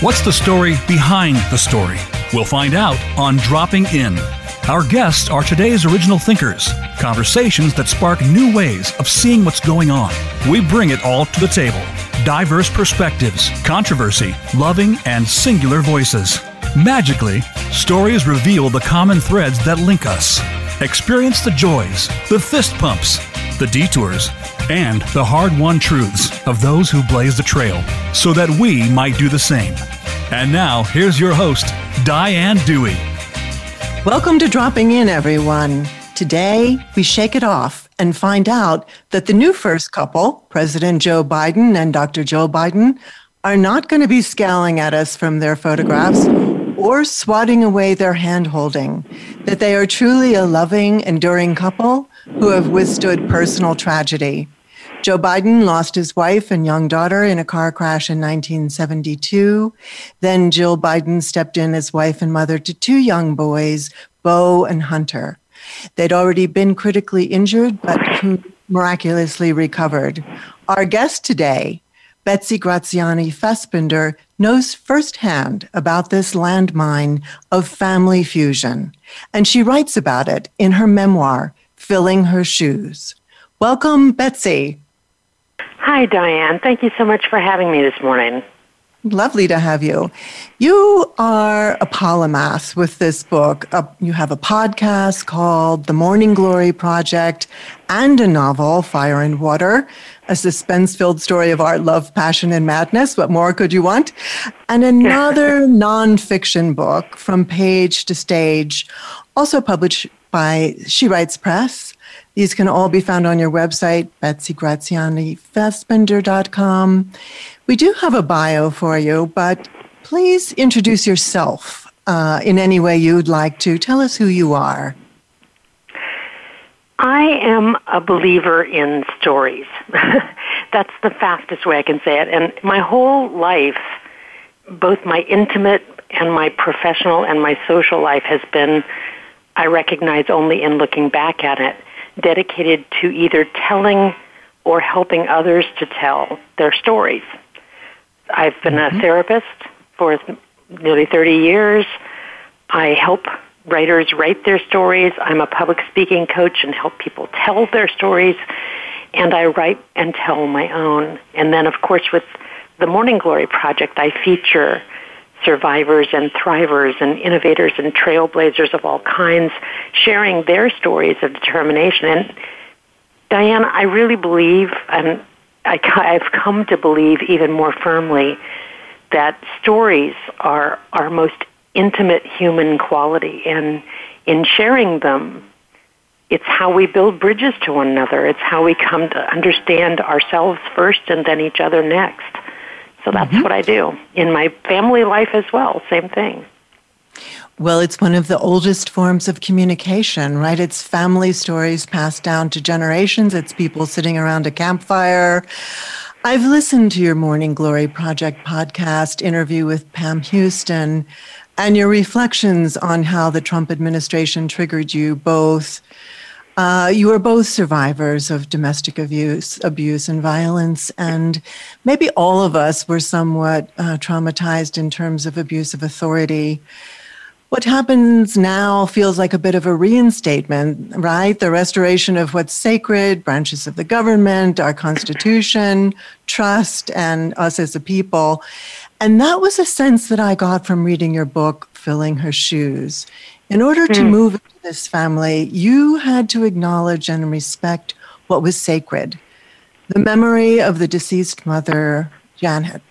What's the story behind the story? We'll find out on Dropping In. Our guests are today's original thinkers, conversations that spark new ways of seeing what's going on. We bring it all to the table diverse perspectives, controversy, loving, and singular voices. Magically, stories reveal the common threads that link us. Experience the joys, the fist pumps, the detours, and the hard won truths of those who blaze the trail so that we might do the same. And now, here's your host, Diane Dewey. Welcome to Dropping In, everyone. Today, we shake it off and find out that the new first couple, President Joe Biden and Dr. Joe Biden, are not going to be scowling at us from their photographs or swatting away their hand holding, that they are truly a loving, enduring couple who have withstood personal tragedy. Joe Biden lost his wife and young daughter in a car crash in 1972. Then Jill Biden stepped in as wife and mother to two young boys, Beau and Hunter. They'd already been critically injured, but miraculously recovered. Our guest today, Betsy Graziani Fasbinder, knows firsthand about this landmine of family fusion, and she writes about it in her memoir, Filling Her Shoes. Welcome, Betsy. Hi, Diane. Thank you so much for having me this morning. Lovely to have you. You are a polymath with this book. Uh, you have a podcast called The Morning Glory Project and a novel, Fire and Water, a suspense filled story of art, love, passion, and madness. What more could you want? And another nonfiction book, From Page to Stage, also published by She Writes Press. These can all be found on your website, betsygrazianifasbinder.com. We do have a bio for you, but please introduce yourself uh, in any way you'd like to. Tell us who you are. I am a believer in stories. That's the fastest way I can say it. And my whole life, both my intimate and my professional and my social life has been, I recognize only in looking back at it, dedicated to either telling or helping others to tell their stories. I've been mm-hmm. a therapist for nearly 30 years. I help writers write their stories. I'm a public speaking coach and help people tell their stories. And I write and tell my own. And then, of course, with the Morning Glory Project, I feature survivors and thrivers and innovators and trailblazers of all kinds sharing their stories of determination. And Diane, I really believe, and I, I've come to believe even more firmly that stories are our most intimate human quality, and in sharing them, it's how we build bridges to one another. It's how we come to understand ourselves first and then each other next. So that's mm-hmm. what I do in my family life as well. Same thing. Well, it's one of the oldest forms of communication, right? It's family stories passed down to generations. It's people sitting around a campfire. I've listened to your Morning Glory Project podcast interview with Pam Houston and your reflections on how the Trump administration triggered you both. Uh, you are both survivors of domestic abuse, abuse and violence, and maybe all of us were somewhat uh, traumatized in terms of abuse of authority what happens now feels like a bit of a reinstatement, right? The restoration of what's sacred, branches of the government, our constitution, trust, and us as a people. And that was a sense that I got from reading your book, Filling Her Shoes. In order to mm. move into this family, you had to acknowledge and respect what was sacred the memory of the deceased mother, Janet.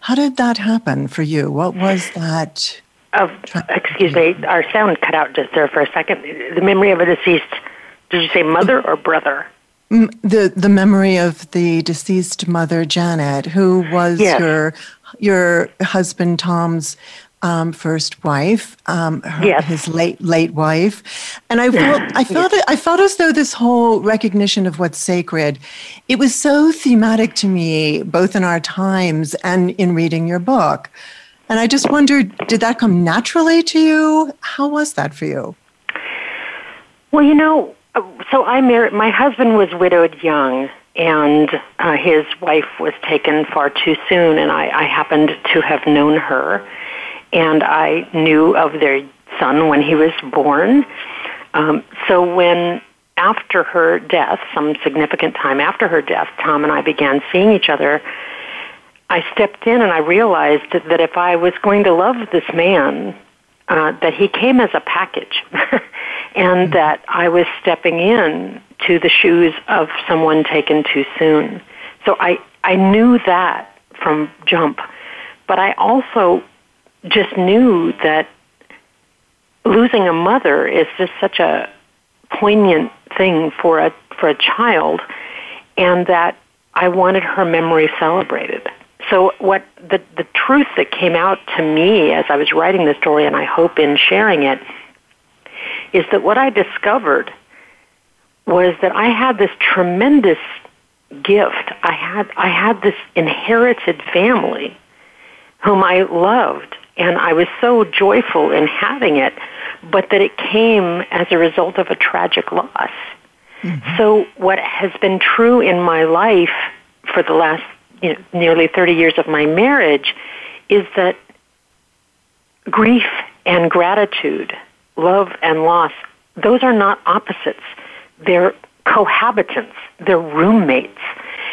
How did that happen for you? What was that? of excuse me, our sound cut out just there for a second. The memory of a deceased. Did you say mother or brother? The the memory of the deceased mother Janet, who was yes. your your husband Tom's um, first wife, um, her, yes. his late late wife, and I felt I felt yes. I felt as though this whole recognition of what's sacred, it was so thematic to me, both in our times and in reading your book. And I just wondered, did that come naturally to you? How was that for you? Well, you know, so I married, my husband was widowed young, and uh, his wife was taken far too soon, and I, I happened to have known her, and I knew of their son when he was born. Um, so when after her death, some significant time after her death, Tom and I began seeing each other. I stepped in and I realized that if I was going to love this man, uh, that he came as a package, and mm-hmm. that I was stepping in to the shoes of someone taken too soon. So I I knew that from jump, but I also just knew that losing a mother is just such a poignant thing for a for a child, and that I wanted her memory celebrated. So what the the truth that came out to me as I was writing the story, and I hope in sharing it, is that what I discovered was that I had this tremendous gift. I had I had this inherited family whom I loved and I was so joyful in having it, but that it came as a result of a tragic loss. Mm-hmm. So what has been true in my life for the last you know, nearly 30 years of my marriage is that grief and gratitude, love and loss, those are not opposites. They're cohabitants. They're roommates.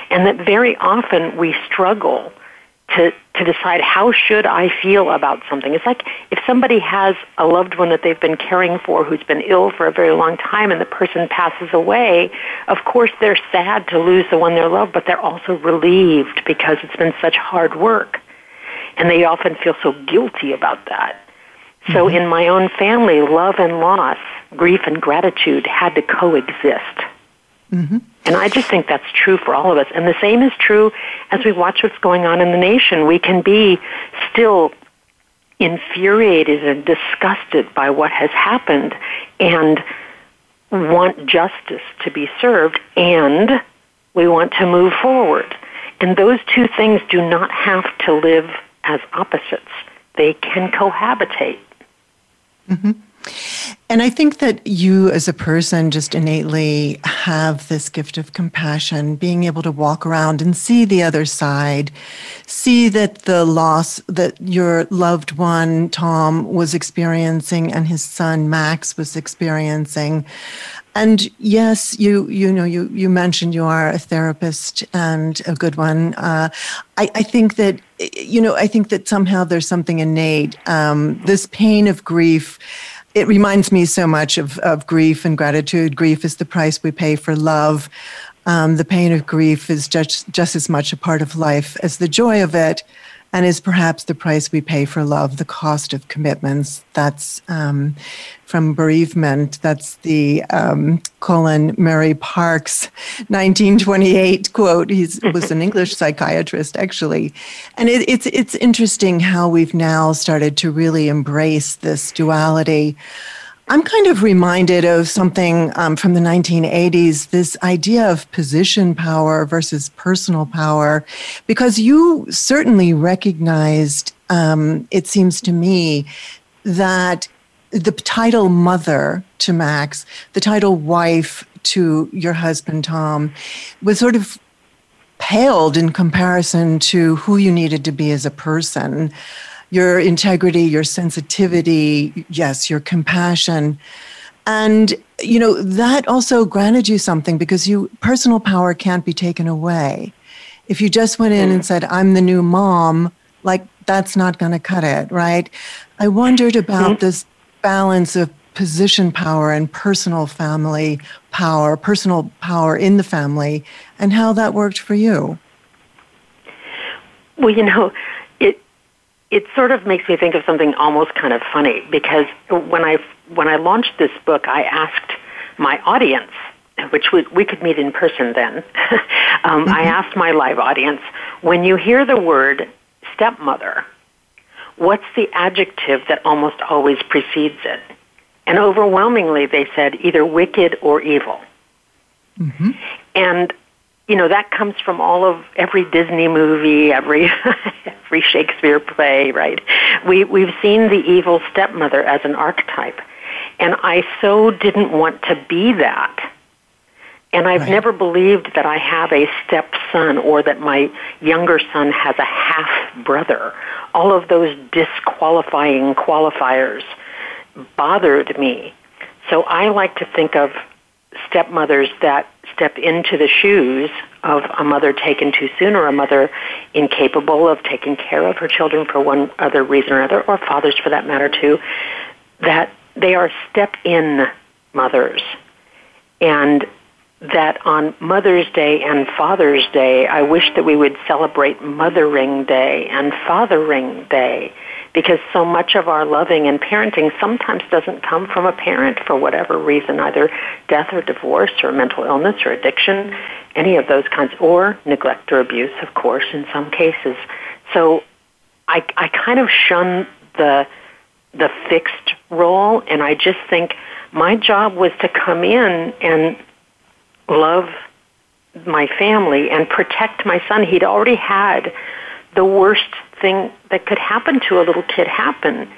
And that very often we struggle to, to decide how should I feel about something. It's like if somebody has a loved one that they've been caring for who's been ill for a very long time and the person passes away, of course they're sad to lose the one they love, but they're also relieved because it's been such hard work. And they often feel so guilty about that. So mm-hmm. in my own family, love and loss, grief and gratitude had to coexist. Mm-hmm. And I just think that's true for all of us. And the same is true as we watch what's going on in the nation. We can be still infuriated and disgusted by what has happened and want justice to be served and we want to move forward. And those two things do not have to live as opposites. They can cohabitate. Mm-hmm. And I think that you, as a person, just innately have this gift of compassion, being able to walk around and see the other side, see that the loss that your loved one, Tom, was experiencing and his son, Max, was experiencing. And yes, you you know you you mentioned you are a therapist and a good one. Uh, I, I think that you know I think that somehow there's something innate. Um, this pain of grief it reminds me so much of, of grief and gratitude. Grief is the price we pay for love. Um, the pain of grief is just, just as much a part of life as the joy of it and is perhaps the price we pay for love, the cost of commitments. That's um, from bereavement. That's the um, Colin Murray Parkes 1928 quote. He was an English psychiatrist, actually. And it, it's, it's interesting how we've now started to really embrace this duality I'm kind of reminded of something um, from the 1980s this idea of position power versus personal power, because you certainly recognized, um, it seems to me, that the title mother to Max, the title wife to your husband, Tom, was sort of paled in comparison to who you needed to be as a person your integrity, your sensitivity, yes, your compassion. And, you know, that also granted you something because you personal power can't be taken away. If you just went in and mm. said, I'm the new mom, like that's not going to cut it, right? I wondered about mm-hmm. this balance of position power and personal family power, personal power in the family, and how that worked for you. Well, you know, it sort of makes me think of something almost kind of funny because when I when I launched this book, I asked my audience, which we, we could meet in person then. um, mm-hmm. I asked my live audience, when you hear the word stepmother, what's the adjective that almost always precedes it? And overwhelmingly, they said either wicked or evil. Mm-hmm. And you know that comes from all of every Disney movie, every every Shakespeare play, right? We we've seen the evil stepmother as an archetype, and I so didn't want to be that And I've Right. never believed that I have a stepson or that my younger son has a half brother. All of those disqualifying qualifiers bothered me. So I like to think of stepmothers that step into the shoes of a mother taken too soon or a mother incapable of taking care of her children for one other reason or another, or fathers for that matter too, that they are step in mothers. And that on Mother's Day and Father's Day, I wish that we would celebrate Mothering Day and Fathering Day because so much of our loving and parenting sometimes doesn't come from a parent for whatever reason, either death or divorce or mental illness or addiction, any of those kinds, or neglect or abuse, of course, in some cases. So I, I kind of shun the the fixed role, and I just think my job was to come in and love my family and protect my son. He'd already had the worst thing that could happen to a little kid happen.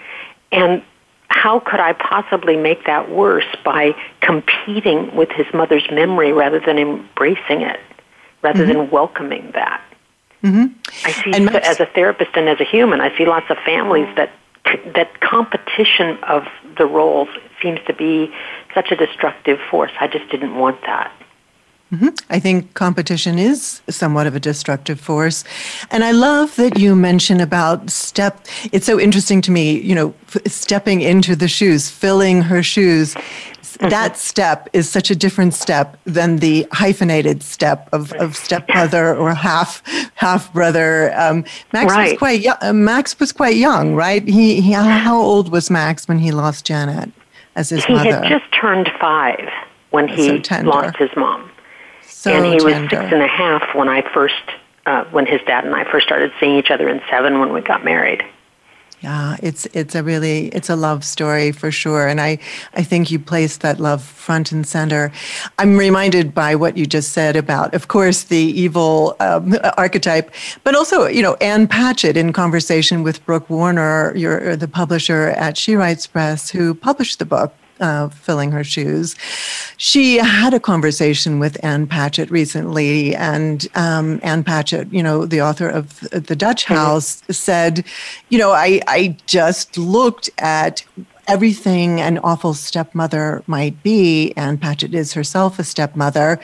And how could I possibly make that worse by competing with his mother's memory rather than embracing it, rather mm-hmm. than welcoming that? Mm-hmm. I see, and as a therapist and as a human, I see lots of families that that competition of the roles seems to be such a destructive force. I just didn't want that. Mm-hmm. I think competition is somewhat of a destructive force. And I love that you mention about step. It's so interesting to me, you know, f- stepping into the shoes, filling her shoes. Mm-hmm. That step is such a different step than the hyphenated step of, of stepmother or half half brother. Um, Max right. was quite young. Uh, Max was quite young, right? He, he how old was Max when he lost Janet as his he mother? He had just turned five when he so lost his mom. So and he tender. was six and a half when I first, uh, when his dad and I first started seeing each other, and seven when we got married. Yeah, it's it's a really it's a love story for sure, and I I think you placed that love front and center. I'm reminded by what you just said about, of course, the evil um, archetype, but also you know Ann Patchett in conversation with Brooke Warner, your the publisher at She Writes Press, who published the book uh, filling her shoes. She had a conversation with Ann Patchett recently, and um, Ann Patchett, you know, the author of The Dutch mm-hmm. House, said, you know, I, I just looked at everything an awful stepmother might be. Ann Patchett is herself a stepmother.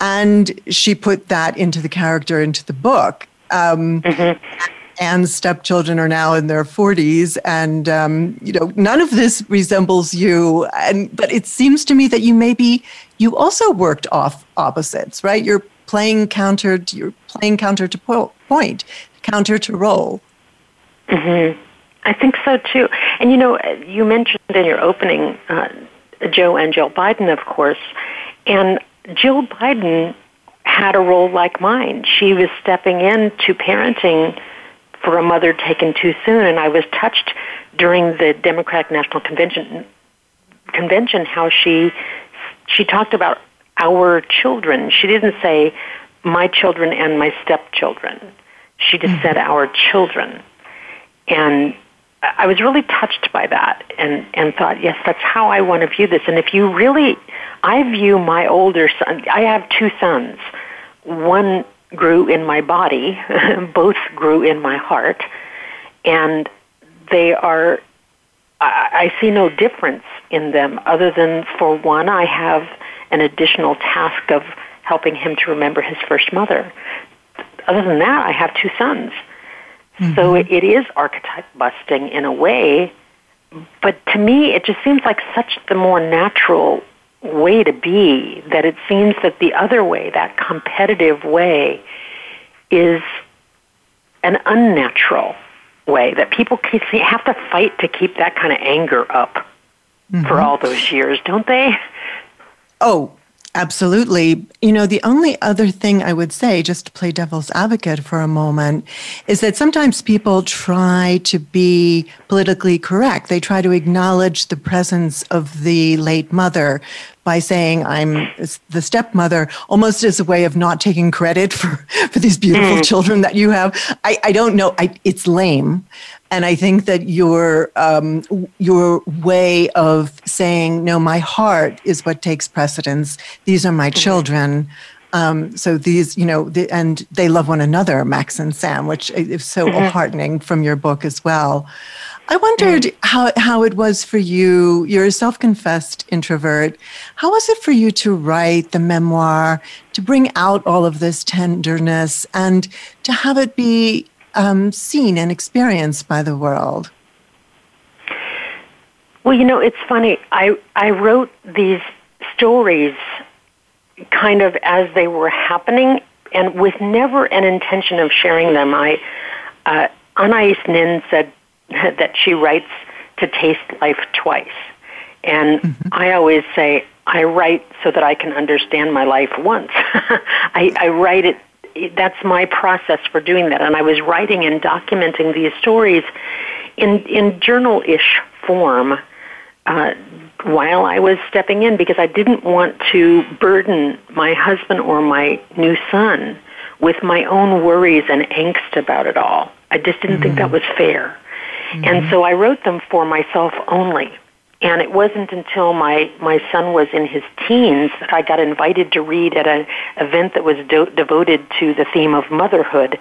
And she put that into the character, into the book. Um, mm-hmm. Ann's stepchildren are now in their 40s, and um, you know none of this resembles you. And but it seems to me that you maybe you also worked off opposites, right? You're playing counter. To, you're playing counter to po- point, counter to role. Mm-hmm. I think so too. And you know, you mentioned in your opening uh, Joe and Jill Biden, of course, and Jill Biden had a role like mine. She was stepping into parenting for a mother taken too soon. And I was touched during the Democratic National Convention convention how she she talked about our children. She didn't say my children and my stepchildren. She just mm-hmm. said our children. And I was really touched by that and, and thought, yes, that's how I want to view this. And if you really, I view my older son, I have two sons. One grew in my body, both grew in my heart, and they are, I, I see no difference in them other than for one, I have an additional task of helping him to remember his first mother. Other than that, I have two sons. Mm-hmm. So it, it is archetype busting in a way, but to me, it just seems like such the more natural way to be that it seems that the other way, that competitive way, is an unnatural way that people have to fight to keep that kind of anger up mm-hmm. for all those years, don't they? Oh, Absolutely. You know, the only other thing I would say, just to play devil's advocate for a moment, is that sometimes people try to be politically correct. They try to acknowledge the presence of the late mother, by saying I'm the stepmother, almost as a way of not taking credit for, for these beautiful mm. children that you have. I, I don't know. I, it's lame. And I think that your um, your way of saying no, my heart is what takes precedence. These are my mm-hmm. children. Um, so these, you know, the, and they love one another, Max and Sam, which is so mm-hmm. heartening from your book as well. I wondered mm. how, how it was for you. You're a self confessed introvert. How was it for you to write the memoir, to bring out all of this tenderness, and to have it be um, seen and experienced by the world? Well, you know, it's funny. I, I wrote these stories kind of as they were happening and with never an intention of sharing them. I, uh, Anais Nin said that she writes to taste life twice. And mm-hmm. I always say, I write so that I can understand my life once. I, I write it, that's my process for doing that. And I was writing and documenting these stories in, in journal ish form uh, while I was stepping in because I didn't want to burden my husband or my new son with my own worries and angst about it all. I just didn't mm-hmm. think that mm-hmm. was fair. Mm-hmm. And so I wrote them for myself only. And it wasn't until my, my son was in his teens that I got invited to read at an event that was do- devoted to the theme of motherhood.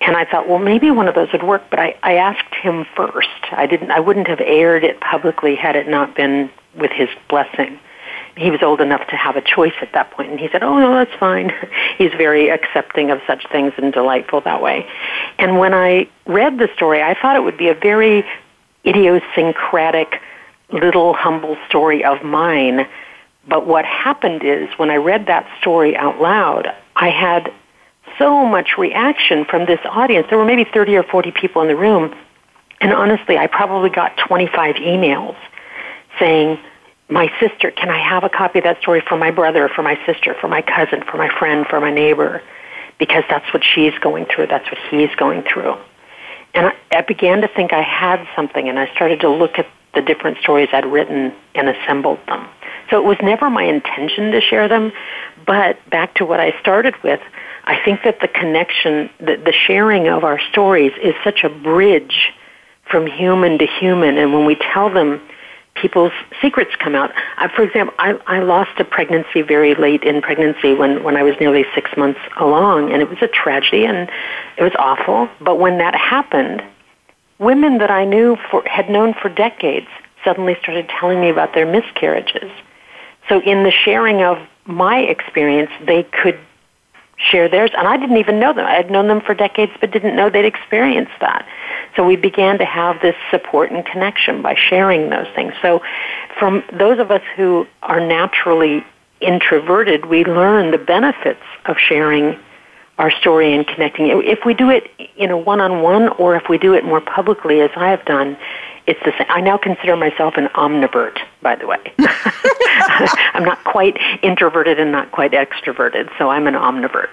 And I thought, well, maybe one of those would work, but I, I asked him first. I didn't, I wouldn't have aired it publicly had it not been with his blessing he was old enough to have a choice at that point, and he said, "Oh no, that's fine." He's very accepting of such things and delightful that way. And when I read the story, I thought it would be a very idiosyncratic, little humble story of mine. But what happened is, when I read that story out loud, I had so much reaction from this audience. There were maybe 30 or 40 people in the room. And honestly, I probably got 25 emails saying, my sister, can I have a copy of that story for my brother, for my sister, for my cousin, for my friend, for my neighbor? Because that's what she's going through, that's what he's going through. And I, I began to think I had something, and I started to look at the different stories I'd written and assembled them. So it was never my intention to share them, but back to what I started with, I think that the connection, the, the sharing of our stories is such a bridge from human to human, and when we tell them people's secrets come out. Uh, for example, I, I lost a pregnancy very late in pregnancy when, when I was nearly six months along, and it was a tragedy and it was awful. But when that happened, women that I knew for, had known for decades suddenly started telling me about their miscarriages. So in the sharing of my experience, they could share theirs. And I didn't even know them. I had known them for decades, but didn't know they'd experienced that. So we began to have this support and connection by sharing those things. So from those of us who are naturally introverted, we learn the benefits of sharing our story and connecting. If we do it in a one-on-one or if we do it more publicly, as I have done, it's the same. I now consider myself an omnivert, by the way. I'm not quite introverted and not quite extroverted, so I'm an omnivert.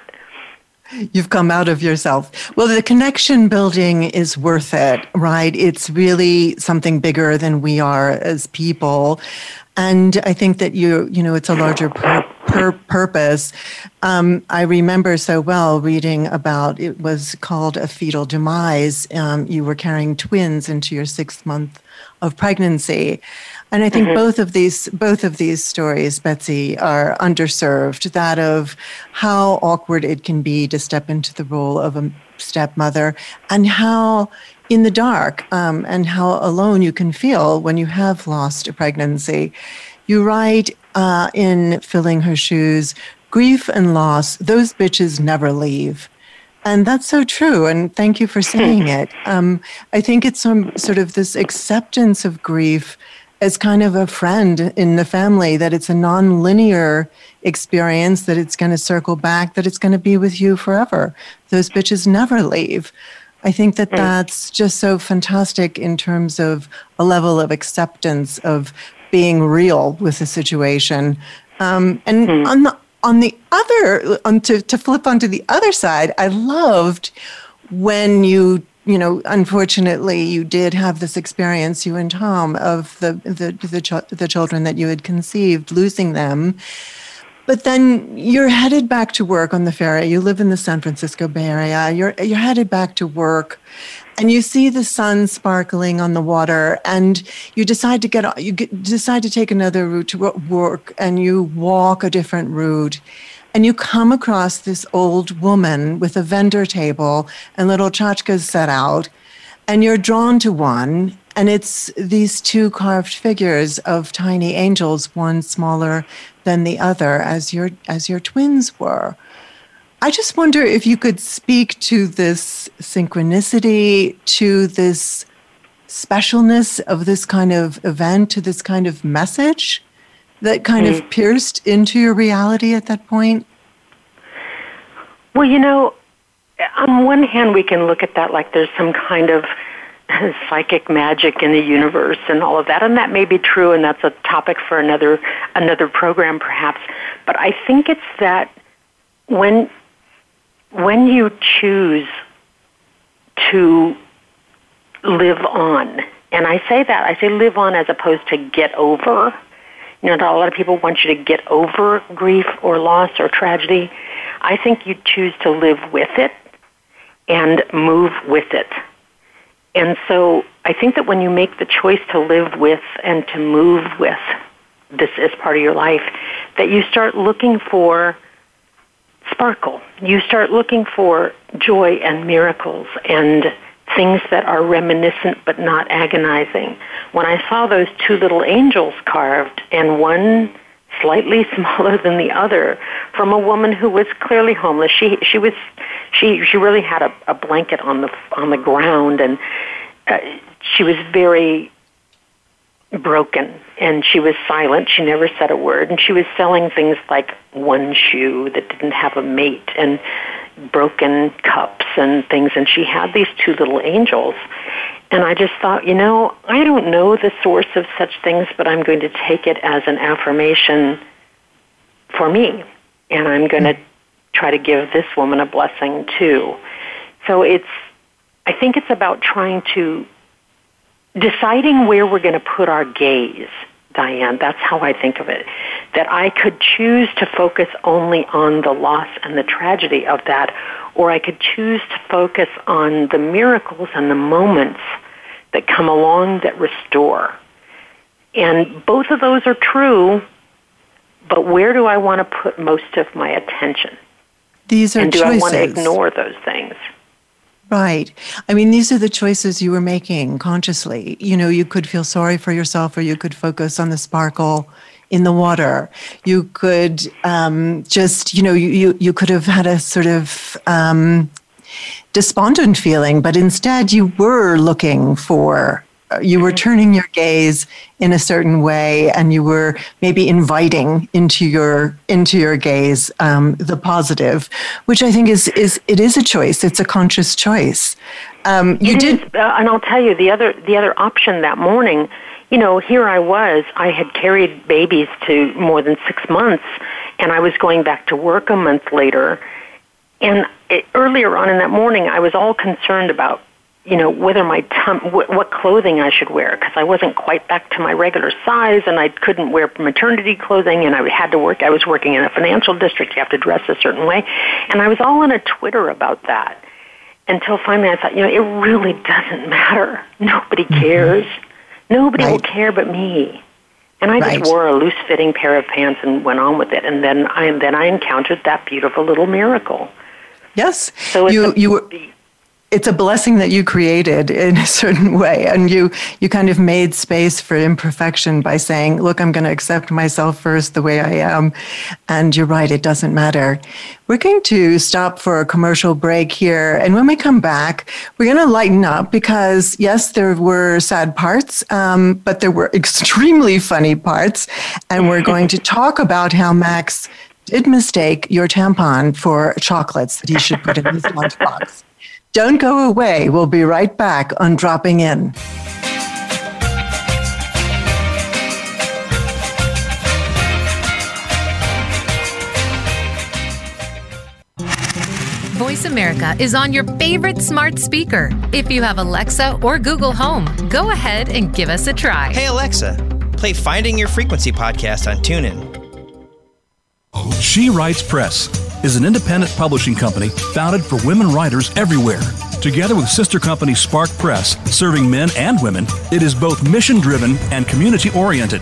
You've come out of yourself. Well, the connection building is worth it, right? It's really something bigger than we are as people. And I think that you, you know, it's a larger pur- pur- purpose. Um, I remember so well reading about it was called a fetal demise. Um, you were carrying twins into your sixth month of pregnancy. And I think mm-hmm. both of these both of these stories, Betsy, are underserved. That of how awkward it can be to step into the role of a stepmother, and how in the dark um, and how alone you can feel when you have lost a pregnancy. You write uh, in filling her shoes, grief and loss; those bitches never leave. And that's so true. And thank you for saying it. Um, I think it's some sort of this acceptance of grief as kind of a friend in the family, that it's a non-linear experience, that it's going to circle back, that it's going to be with you forever. Those bitches never leave. I think that mm. that's just so fantastic in terms of a level of acceptance of being real with the situation. Um, and mm. on the on the other, on to, to flip onto the other side, I loved when you you know, unfortunately, you did have this experience, you and Tom, of the the the, ch- the children that you had conceived, losing them. But then you're headed back to work on the ferry. You live in the San Francisco Bay Area. You're you're headed back to work, and you see the sun sparkling on the water, and you decide to get you get, decide to take another route to work, and you walk a different route and you come across this old woman with a vendor table and little tchotchkes set out, and you're drawn to one, and it's these two carved figures of tiny angels, one smaller than the other, as your as your twins were. I just wonder if you could speak to this synchronicity, to this specialness of this kind of event, to this kind of message that kind mm. of pierced into your reality at that point? Well, you know, on one hand, we can look at that like there's some kind of psychic magic in the universe and all of that, and that may be true, and that's a topic for another another program, perhaps. But I think it's that when when you choose to live on, and I say that I say live on as opposed to get over you know, a lot of people want you to get over grief or loss or tragedy. I think you choose to live with it and move with it. And so I think that when you make the choice to live with and to move with this as part of your life, that you start looking for sparkle. You start looking for joy and miracles and things that are reminiscent but not agonizing. When I saw those two little angels carved and one slightly smaller than the other from a woman who was clearly homeless, she she was she she really had a, a blanket on the on the ground and uh, she was very broken and she was silent she never said a word and she was selling things like one shoe that didn't have a mate and broken cups and things and she had these two little angels and I just thought, you know, I don't know the source of such things, but I'm going to take it as an affirmation for me. And I'm going to try to give this woman a blessing too. So it's, I think it's about trying to, deciding where we're going to put our gaze Diane. That's how I think of it. That I could choose to focus only on the loss and the tragedy of that, or I could choose to focus on the miracles and the moments that come along that restore. And both of those are true, but where do I want to put most of my attention? These are and do choices. I want to ignore those things? Right. I mean, these are the choices you were making consciously. You know, you could feel sorry for yourself, or you could focus on the sparkle in the water. You could um, just, you know, you, you, you could have had a sort of um, despondent feeling, but instead you were looking for you were turning your gaze in a certain way and you were maybe inviting into your into your gaze um, the positive which i think is is it is a choice. It's a conscious choice. Um, you it did is, uh, and i'll tell you the other the other option that morning you know here i was. I had carried babies to more than six months and i was going back to work a month later. And it, earlier on in that morning i was all concerned about you know, whether my tum- what clothing I should wear because I wasn't quite back to my regular size and I couldn't wear maternity clothing and I had to work. I was working in a financial district. You have to dress a certain way, and I was all on a Twitter about that until finally I thought, you know, it really doesn't matter. Nobody mm-hmm. cares. Mm-hmm. Nobody right. will care but me. And I right. just wore a loose fitting pair of pants and went on with it. And then I and then I encountered that beautiful little miracle. Yes. So you a, you were it's a blessing that you created in a certain way and you you kind of made space for imperfection by saying look i'm going to accept myself first the way i am and you're right it doesn't matter. We're going to stop for a commercial break here and when we come back we're going to lighten up because yes there were sad parts um, but there were extremely funny parts and we're going to talk about how max did mistake your tampon for chocolates that he should put in his lunchbox don't go away. We'll be right back on Dropping In. Voice America is on your favorite smart speaker. If you have Alexa or Google Home, go ahead and give us a try. Hey, Alexa, play Finding Your Frequency podcast on TuneIn. She Writes Press is an independent publishing company founded for women writers everywhere. Together with sister company Spark Press, serving men and women, it is both mission driven and community oriented.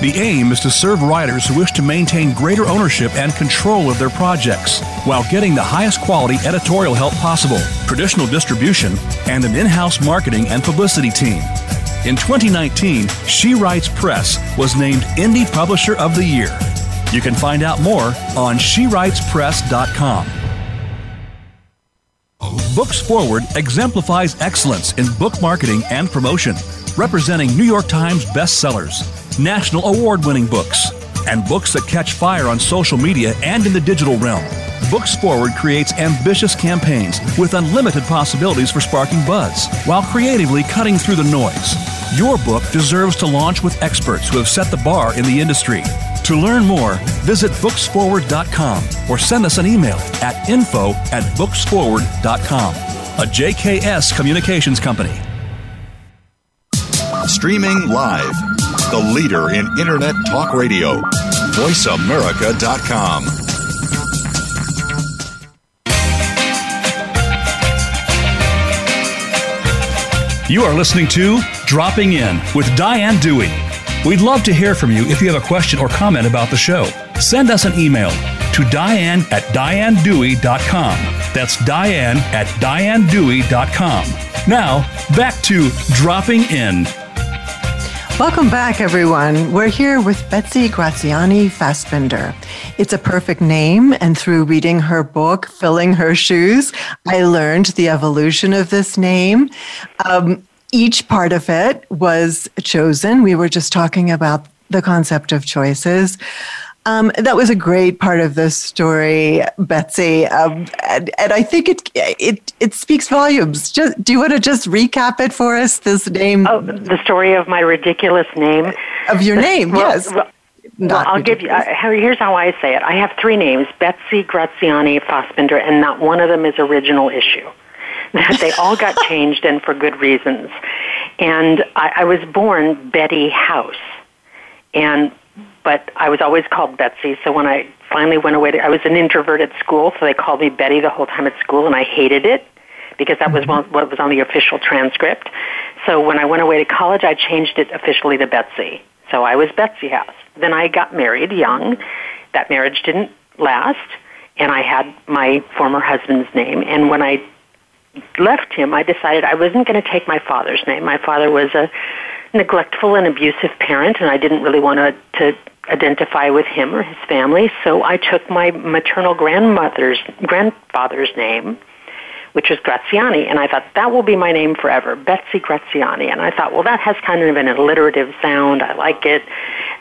The aim is to serve writers who wish to maintain greater ownership and control of their projects while getting the highest quality editorial help possible, traditional distribution, and an in house marketing and publicity team. In 2019, She Writes Press was named Indie Publisher of the Year. You can find out more on shewritespress.com. Books Forward exemplifies excellence in book marketing and promotion, representing New York Times bestsellers national award winning books, and books that catch fire on social media and in the digital realm. Books Forward creates ambitious campaigns with unlimited possibilities for sparking buzz while creatively cutting through the noise. Your book deserves to launch with experts who have set the bar in the industry. To learn more, visit booksforward.com or send us an email at info at booksforward.com. A JKS Communications Company. Streaming live the leader in Internet talk radio. VoiceAmerica.com. You are listening to Dropping In with Diane Dewey. We'd love to hear from you if you have a question or comment about the show. Send us an email to diane at dianedewey.com. That's diane at dianedewey.com. Now, back to Dropping In. Welcome back, everyone. We're here with Betsy Graziani Fasbinder. It's a perfect name, and through reading her book, Filling Her Shoes, I learned the evolution of this name. Um, each part of it was chosen. We were just talking about the concept of choices. Um, that was a great part of this story, Betsy, um, and, and, I think it it it speaks volumes. Just, do you want to just recap it for us? This name, oh, the story of my ridiculous name, of your name, well, yes. Well, well I'll give you. Uh, here's how I say it. I have three names: Betsy Graziani Fasbinder, and not one of them is original issue. They all got changed, and for good reasons. And I, I was born Betty House, and but I was always called Betsy. So when I finally went away, to, I was an introvert at school, so they called me Betty the whole time at school, and I hated it because that was mm-hmm. what was on the official transcript. So when I went away to college, I changed it officially to Betsy. So I was Betsy House. Then I got married young. That marriage didn't last, and I had my former husband's name. And when I left him, I decided I wasn't going to take my father's name. My father was a neglectful and abusive parent, and I didn't really want to, to identify with him or his family. So I took my maternal grandmother's grandfather's name, which was Graziani, and I thought that will be my name forever, Betsy Graziani. And I thought, well, that has kind of an alliterative sound. I like it.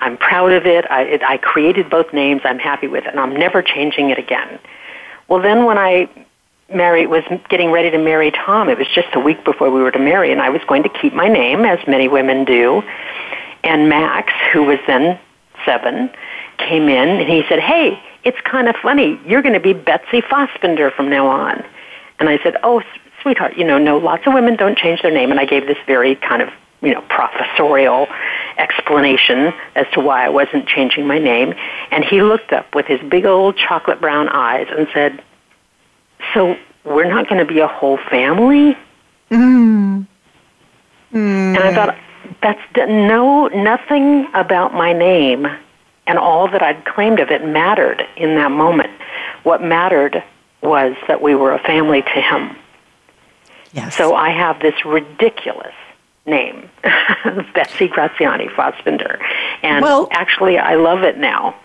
I'm proud of it. I, it, I created both names. I'm happy with it, and I'm never changing it again. Well, then when I married was getting ready to marry Tom, it was just a week before we were to marry, and I was going to keep my name, as many women do. And Max, who was then seven, came in and he said, Hey, it's kind of funny. You're going to be Betsy Fasbinder from now on. And I said, Oh, sweetheart, you know, no, lots of women don't change their name. And I gave this very kind of, you know, professorial explanation as to why I wasn't changing my name. And he looked up with his big old chocolate brown eyes and said, So we're not going to be a whole family? Mm. Mm. And I thought, that's no nothing about my name and all that I'd claimed of it mattered in that moment. What mattered was that we were a family to him. Yes. So I have this ridiculous name, Betsy Graziani Fasbinder. And well, actually, I love it now.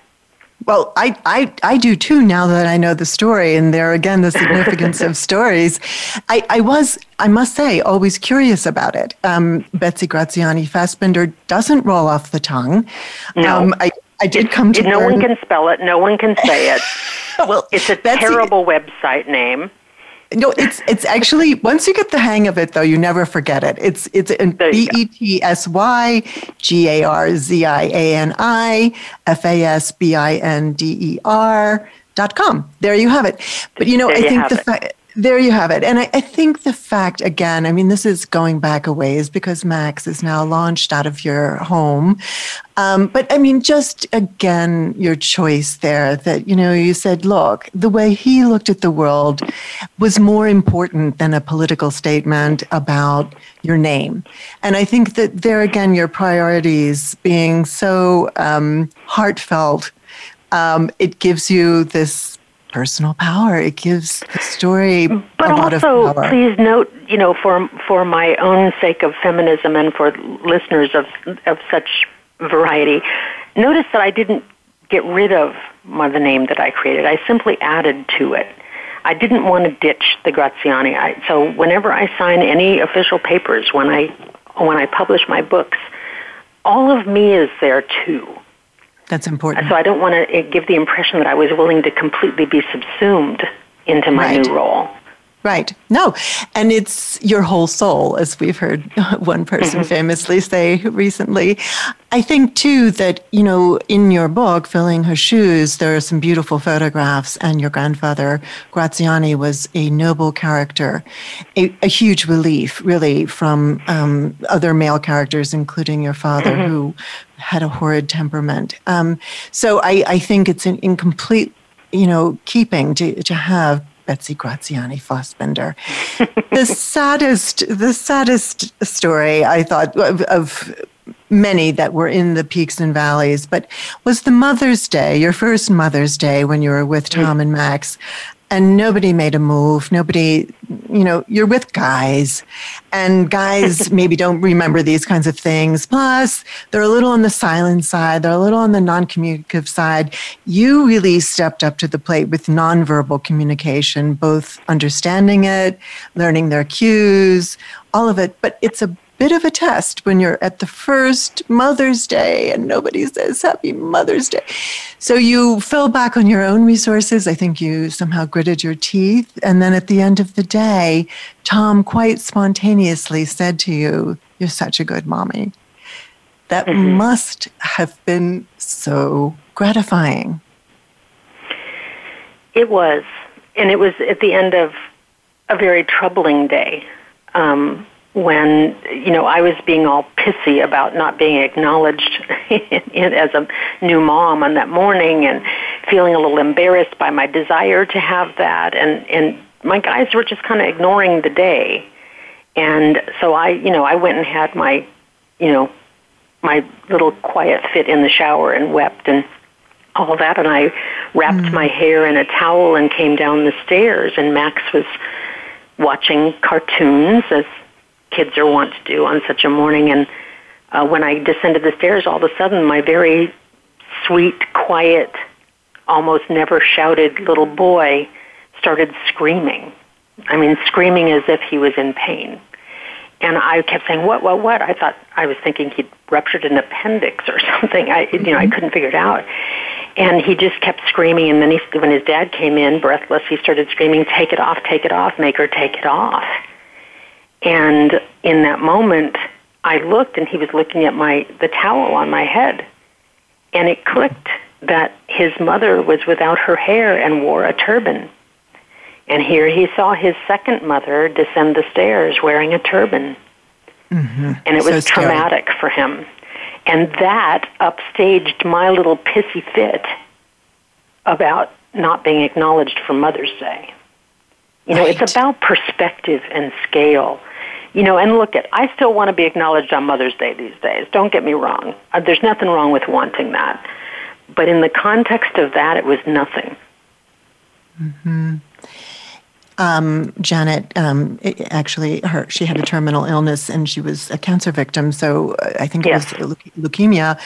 Well, I, I, I do too now that I know the story, and there again, the significance of stories. I, I was, I must say, always curious about it. Um, Betsy Graziani Fasbinder doesn't roll off the tongue. No. Um, I, I did come to No learn... one can spell it, no one can say it. well, it's a Betsy... terrible website name. No, it's it's actually once you get the hang of it though, you never forget it. It's it's B E T S Y G A R Z I A N I F A S B I N D E R dot com. There you have it. But you know, There I think the fact there you have it. And I, I think the fact, again, I mean, this is going back a ways because Max is now launched out of your home. Um, but I mean, just again, your choice there that, you know, you said, look, the way he looked at the world was more important than a political statement about your name. And I think that there again, your priorities being so um, heartfelt, um, it gives you this personal power. It gives the story But a lot also, of power. please note, you know, for for my own sake of feminism and for listeners of of such variety, notice that I didn't get rid of my, the name that I created. I simply added to it. I didn't want to ditch the Graziani. I, so whenever I sign any official papers, when I when I publish my books, all of me is there too. That's important. So I don't want to eh, give the impression that I was willing to completely be subsumed into my Right. new role. Right. No. And it's your whole soul, as we've heard one person famously say recently. I think, too, that, you know, in your book, Filling Her Shoes, there are some beautiful photographs, and your grandfather, Graziani, was a noble character, a, a huge relief, really, from um, other male characters, including your father, who had a horrid temperament. Um, so I, I think it's in, in complete, you know, keeping to, to have Betsy Graziani Fasbinder. the saddest, the saddest story I thought of, of many that were in the peaks and valleys, but was the Mother's Day, your first Mother's Day when you were with Tom and Max. And nobody made a move. Nobody, you know, you're with guys, and guys maybe don't remember these kinds of things. Plus, they're a little on the silent side, they're a little on the non communicative side. You really stepped up to the plate with nonverbal communication, both understanding it, learning their cues, all of it. But it's a bit of a test when you're at the first Mother's Day and nobody says Happy Mother's Day. So you fell back on your own resources. I think you somehow gritted your teeth. And then at the end of the day, Tom quite spontaneously said to you, You're such a good mommy. That must have been so gratifying. It was, and it was at the end of a very troubling day um, when you know I was being all pissy about not being acknowledged as a new mom on that morning, and feeling a little embarrassed by my desire to have that, and and my guys were just kind of ignoring the day, and so I you know I went and had my you know my little quiet fit in the shower and wept and all that. And I wrapped mm. my hair in a towel and came down the stairs. And Max was watching cartoons as kids are wont to do on such a morning and uh, when I descended the stairs all of a sudden my very sweet quiet almost never shouted little boy started screaming I mean screaming as if he was in pain and I kept saying, "What? What? What?" I thought I was thinking he'd ruptured an appendix or something. I, you know, I couldn't figure it out. And he just kept screaming. And then he, when his dad came in, breathless, he started screaming, "Take it off! Take it off! Make her take it off!" And in that moment, I looked, and he was looking at my the towel on my head, and it clicked that his mother was without her hair and wore a turban. And here he saw his second mother descend the stairs wearing a turban. Mm-hmm. And it So was scary. traumatic for him. And that upstaged my little pissy fit about not being acknowledged for Mother's Day. You know, Right. it's about perspective and scale. You know, and look at, I still want to be acknowledged on Mother's Day these days. Don't get me wrong. Uh, There's nothing wrong with wanting that. But in the context of that, it was nothing. um, Janet um, actually her she had a terminal illness and she was a cancer victim. So uh, I think Yes. it was leuke- leukemia.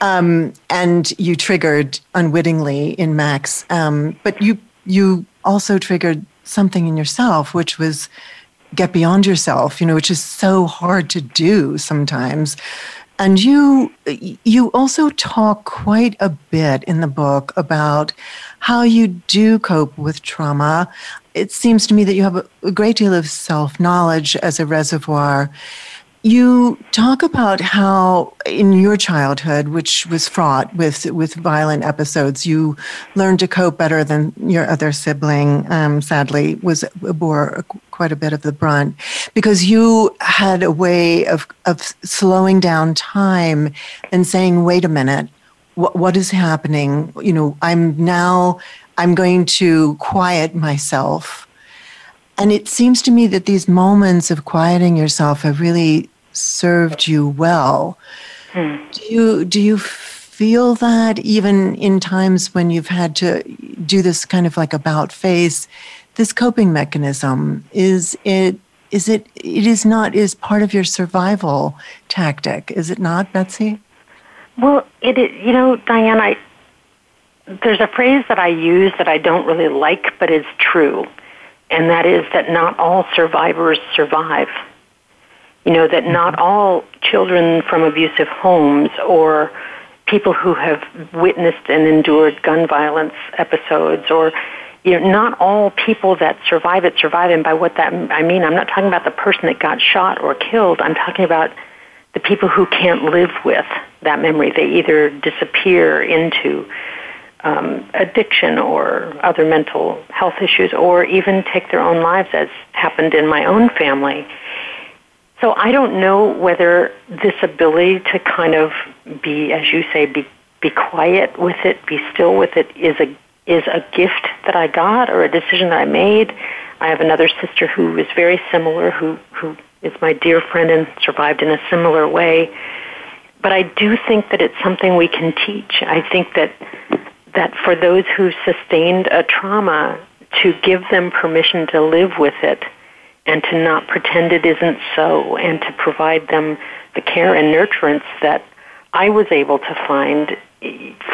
Um, and you triggered unwittingly in Max, um, but you you also triggered something in yourself, which was get beyond yourself. You know, which is so hard to do sometimes. And you you also talk quite a bit in the book about how you do cope with trauma. It seems to me that you have a, a great deal of self knowledge as a reservoir. You talk about how in your childhood, which was fraught with with violent episodes, you learned to cope better than your other sibling. Um, sadly, was bore quite a bit of the brunt because you had a way of of slowing down time and saying, "Wait a minute, what what is happening? You know, I'm now I'm going to quiet myself." And it seems to me that these moments of quieting yourself have really served you well. Hmm. Do you do you feel that even in times when you've had to do this kind of like about face, this coping mechanism is it is it it is not is part of your survival tactic, is it not, Betsy? Well, it is, you know, Diane, I there's a phrase that I use that I don't really like, but is true, and that is that not all survivors survive. You know, that not all children from abusive homes or people who have witnessed and endured gun violence episodes or you know, not all people that survive it survive and by what that I mean, I'm not talking about the person that got shot or killed. I'm talking about the people who can't live with that memory. They either disappear into um, addiction or other mental health issues, or even take their own lives, as happened in my own family. So I don't know whether this ability to kind of be, as you say, be be quiet with it, be still with it, is a is a gift that I got or a decision that I made. I have another sister who is very similar, who who is my dear friend and survived in a similar way. But I do think that it's something we can teach. I think that that for those who sustained a trauma, to give them permission to live with it and to not pretend it isn't so and to provide them the care and nurturance that I was able to find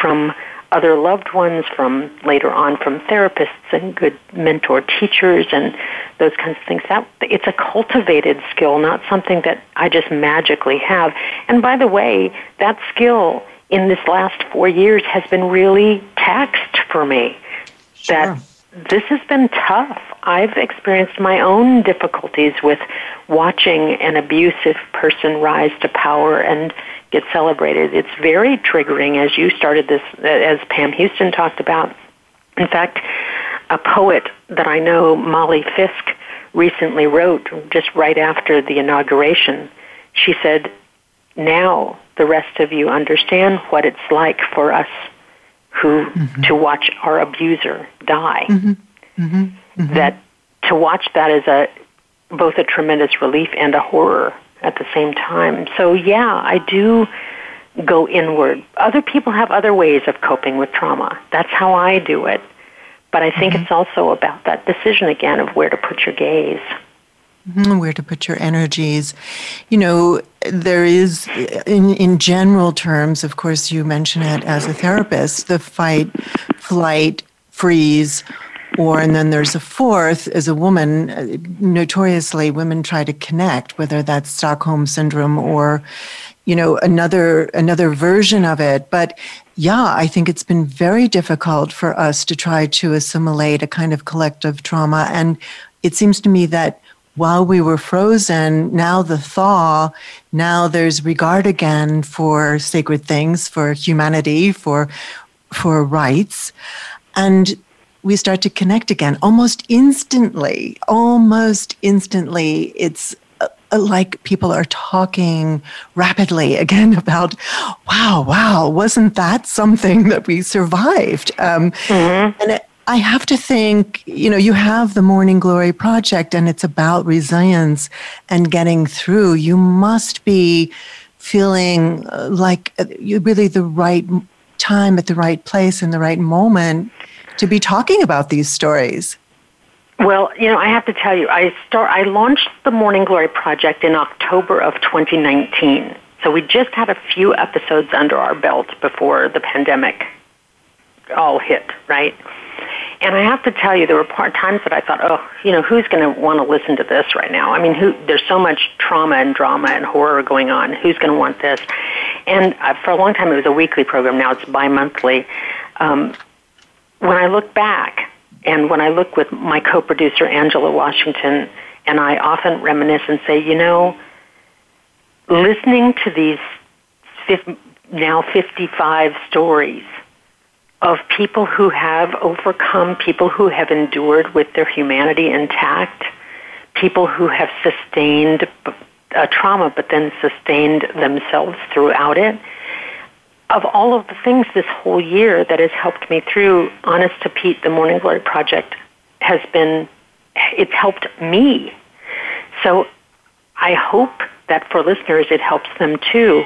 from other loved ones, from later on from therapists and good mentor teachers and those kinds of things. That it's a cultivated skill, not something that I just magically have. And by the way, that skill in this last four years has been really taxed for me. Sure. That this has been tough. I've experienced my own difficulties with watching an abusive person rise to power and get celebrated. It's very triggering as you started this, as Pam Houston talked about. In fact, a poet that I know, Molly Fisk, recently wrote just right after the inauguration. She said, Now the rest of you understand what it's like for us who mm-hmm. to watch our abuser die. Mm-hmm. Mm-hmm. mm-hmm. That to watch that is a both a tremendous relief and a horror at the same time. So yeah, I do go inward. Other people have other ways of coping with trauma. That's how I do it. But I think mm-hmm. it's also about that decision again of where to put your gaze. Mm-hmm, where to put your energies. You know, there is, in, in general terms, of course, you mention it as a therapist, the fight, flight, freeze, or, and then there's a fourth, as a woman, uh, notoriously women try to connect, whether that's Stockholm syndrome or, you know, another, another version of it. But yeah, I think it's been very difficult for us to try to assimilate a kind of collective trauma. And it seems to me that while we were frozen, now the thaw, now there's regard again for sacred things, for humanity, for for rights. And we start to connect again almost instantly. Almost instantly. It's uh, like people are talking rapidly again about, wow, wow, wasn't that something that we survived? Um, mm-hmm. And I have to think, you know, you have the Morning Glory Project and it's about resilience and getting through. You must be feeling uh, like uh, you're really the right time at the right place in the right moment to be talking about these stories. Well, you know, I have to tell you, I start. I launched the Morning Glory Project in October of 2019. So we just had a few episodes under our belt before the pandemic all hit, right? And I have to tell you, there were part times that I thought, oh, you know, who's going to want to listen to this right now? I mean, who? There's so much trauma and drama and horror going on. Who's going to want this? And uh, for a long time, it was a weekly program. Now it's bi-monthly. Um, when I look back, and when I look with my co-producer Angela Washington, and I often reminisce and say, you know, listening to these now 55 stories of people who have overcome, people who have endured with their humanity intact, people who have sustained a trauma but then sustained themselves throughout it. Of all of the things this whole year that has helped me through, Honest to Pete, the Morning Glory Project has been, it's helped me. So I hope that for listeners it helps them too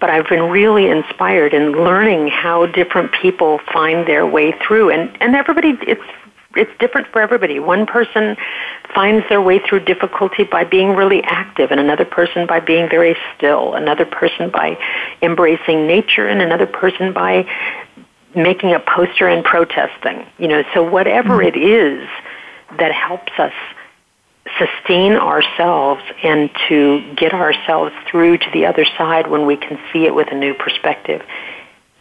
but I've been really inspired in learning how different people find their way through and and everybody it's it's different for everybody. One person finds their way through difficulty by being really active and another person by being very still, another person by embracing nature and another person by making a poster and protesting. You know, so whatever mm-hmm. it is that helps us sustain ourselves and to get ourselves through to the other side when we can see it with a new perspective.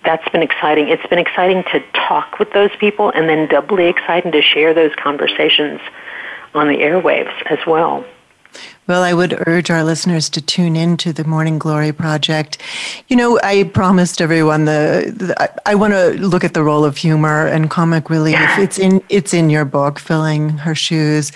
That's been exciting. It's been exciting to talk with those people and then doubly exciting to share those conversations on the airwaves as well. Well, I would urge our listeners to tune in to the Morning Glory Project. You know, I promised everyone the, the I, want to look at the role of humor and comic relief. Yeah. It's in it's in your book, filling her shoes.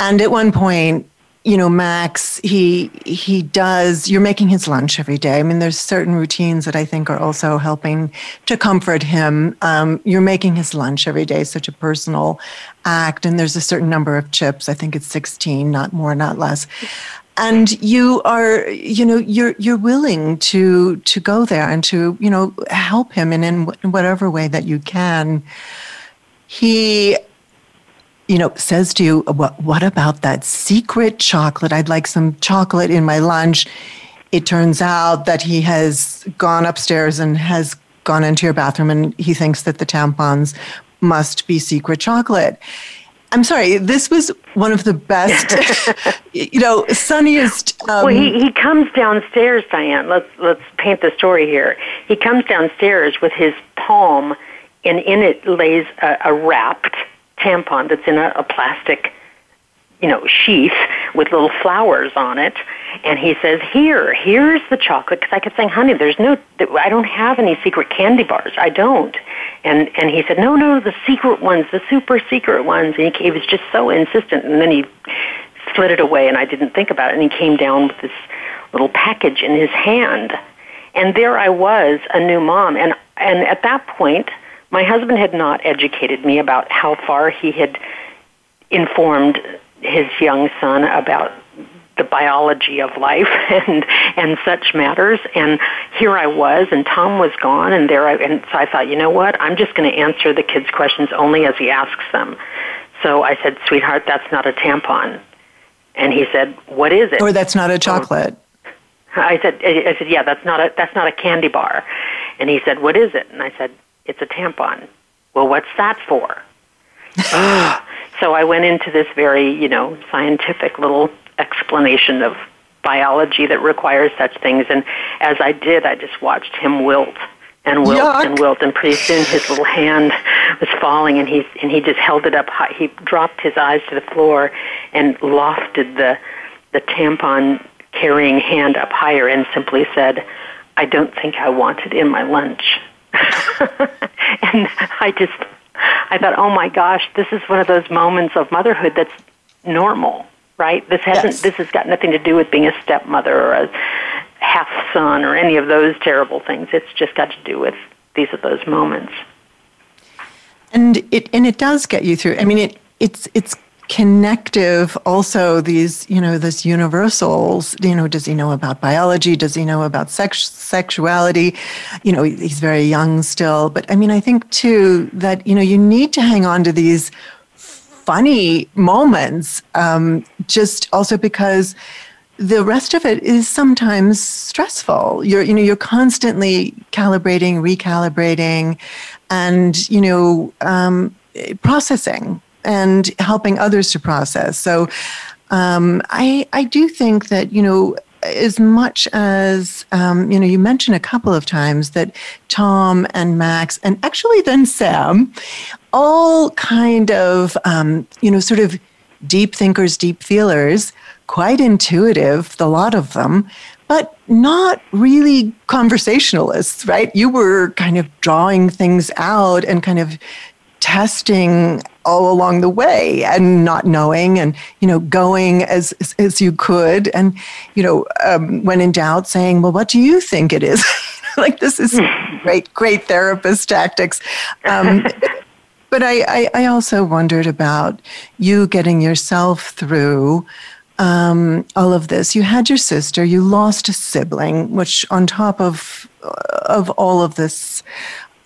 And at one point, you know, Max, he he does. You're making his lunch every day. I mean, there's certain routines that I think are also helping to comfort him. Um, you're making his lunch every day, such a personal act, and there's a certain number of chips. I think it's 16, not more, not less. And you are, you know, you're you're willing to to go there and to you know help him, in in whatever way that you can. He you know, says to you, what, what about that secret chocolate? I'd like some chocolate in my lunch. It turns out that he has gone upstairs and has gone into your bathroom and he thinks that the tampons must be secret chocolate. I'm sorry, this was one of the best, you know, sunniest. Um, well, he, he comes downstairs, Diane. Let's let's paint the story here. He comes downstairs with his palm, and in it lays a, a wrapped tampon that's in a, a plastic you know, sheath with little flowers on it. And he says, here, here's the chocolate. Because I kept saying, honey, there's no, I don't have any secret candy bars. I don't. And, and he said, no, no, the secret ones, the super secret ones. And he, he was just so insistent. And then he slid it away and I didn't think about it. And he came down with this little package in his hand. And there I was, a new mom. And, and at that point, my husband had not educated me about how far he had informed his young son about the biology of life and and such matters. And here I was and Tom was gone and there I and so I thought you know what? I'm just going to answer the kids questions only as he asks them. So I said sweetheart that's not a tampon. And he said what is it? Or that's not a chocolate. I said I said yeah that's not a that's not a candy bar. And he said what is it? And I said it's a tampon. Well, what's that for? so I went into this very, you know, scientific little explanation of biology that requires such things. And as I did, I just watched him wilt and wilt Yuck. and wilt. And pretty soon his little hand was falling, and he and he just held it up high. He dropped his eyes to the floor and lofted the the tampon carrying hand up higher and simply said, "I don't think I want it in my lunch." and I just, I thought, oh my gosh, this is one of those moments of motherhood that's normal, right? This hasn't, yes. this has got nothing to do with being a stepmother or a half son or any of those terrible things. It's just got to do with these are those moments. And it and it does get you through. I mean, it it's it's connective also these you know this universals you know does he know about biology? Does he know about sex sexuality? You know he's very young still but i mean i think too that you know you need to hang on to these funny moments um, just also because the rest of it is sometimes stressful. You're you know you're constantly calibrating recalibrating and you know um, processing and helping others to process. So um, I I do think that you know as much as um, you know you mentioned a couple of times that tom and max and actually then sam all kind of um, you know sort of deep thinkers, deep feelers, quite intuitive, the lot of them, but not really conversationalists, right? You were kind of drawing things out and kind of testing all along the way and not knowing and you know going as as you could and you know um, when in doubt saying well what do you think it is? Like this is great great therapist tactics. Um, but I, I, I also wondered about you getting yourself through um, all of this. You had your sister, you lost a sibling, which on top of of all of this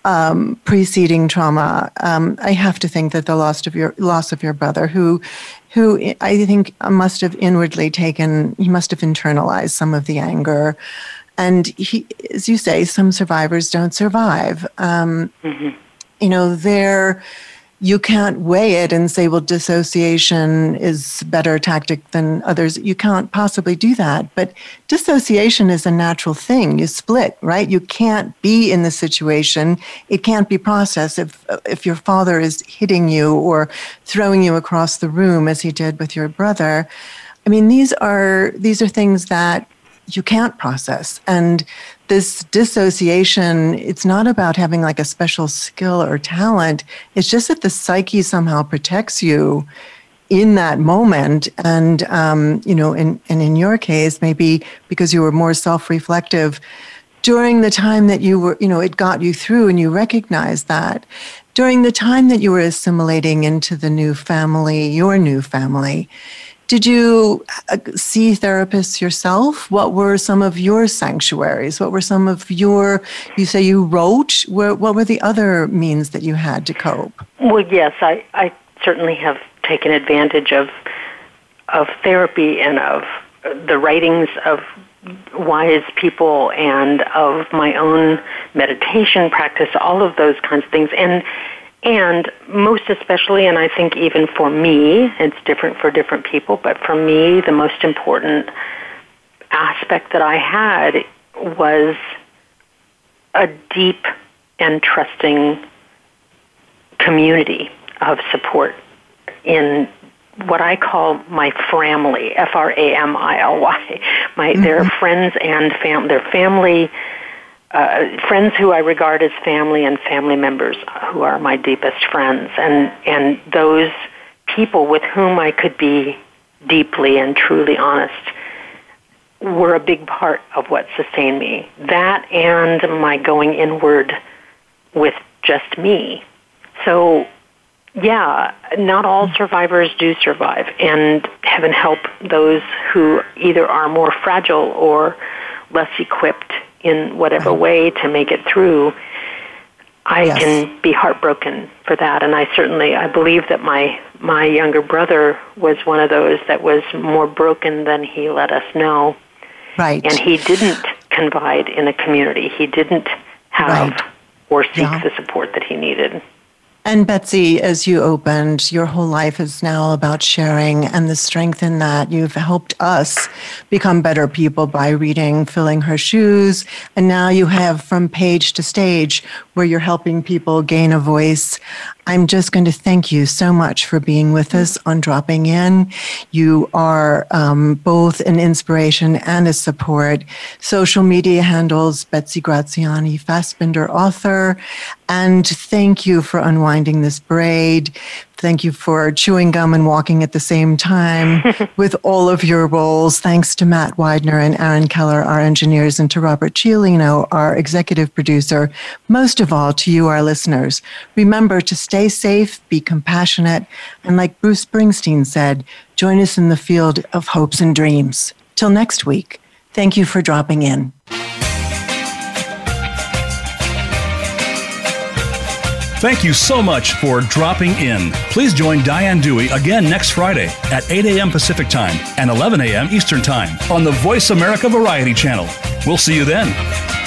um, preceding trauma, um, I have to think that the loss of your loss of your brother, who who I think must have inwardly taken, he must have internalized some of the anger. And he, as you say, some survivors don't survive. Um, mm-hmm. You know, they're you can't weigh it and say, well, dissociation is better tactic than others. You can't possibly do that. But dissociation is a natural thing. You split, right? You can't be in the situation. It can't be processed. If, if your father is hitting you or throwing you across the room as he did with your brother, I mean, these are, these are things that you can't process. And this dissociation, it's not about having like a special skill or talent. It's just that the psyche somehow protects you in that moment. And, um, you know, in, and in your case, maybe because you were more self reflective during the time that you were, you know, it got you through and you recognized that. During the time that you were assimilating into the new family, your new family, did you uh, see therapists yourself? What were some of your sanctuaries? What were some of your, you say you wrote, what were the other means that you had to cope? Well, yes, I, I certainly have taken advantage of, of therapy and of the writings of wise people and of my own meditation practice, all of those kinds of things. And and most especially, and I think even for me, it's different for different people, but for me, the most important aspect that I had was a deep and trusting community of support in what I call my family, F R A M I L Y. My, mm-hmm. they're friends and fam, they're family uh, friends who I regard as family and family members who are my deepest friends, and and those people with whom I could be deeply and truly honest were a big part of what sustained me. That and my going inward with just me. So, yeah, not all survivors do survive, and heaven help those who either are more fragile or less equipped in whatever way to make it through, I yes. can be heartbroken for that. And I certainly I believe that my my younger brother was one of those that was more broken than he let us know. Right. And he didn't confide in a community. He didn't have right. or seek yeah. the support that he needed. And Betsy, as you opened, your whole life is now about sharing and the strength in that. You've helped us become better people by reading Filling Her Shoes. And now you have From Page to Stage, where you're helping people gain a voice. I'm just going to thank you so much for being with us on Dropping In. You are um, both an inspiration and a support. Social media handles Betsy Graziani, Fasbinder author. And thank you for unwinding this braid. Thank you for chewing gum and walking at the same time with all of your roles. Thanks to Matt Widener and Aaron Keller, our engineers, and to Robert Ciolino, our executive producer. Most of all, to you, our listeners. Remember to stay safe, be compassionate, and like Bruce Springsteen said, join us in the field of hopes and dreams. Till next week, thank you for dropping in. Thank you so much for dropping in. Please join Diane Dewey again next Friday at 8 a.m. Pacific Time and 11 a.m. Eastern Time on the Voice America Variety Channel. We'll see you then.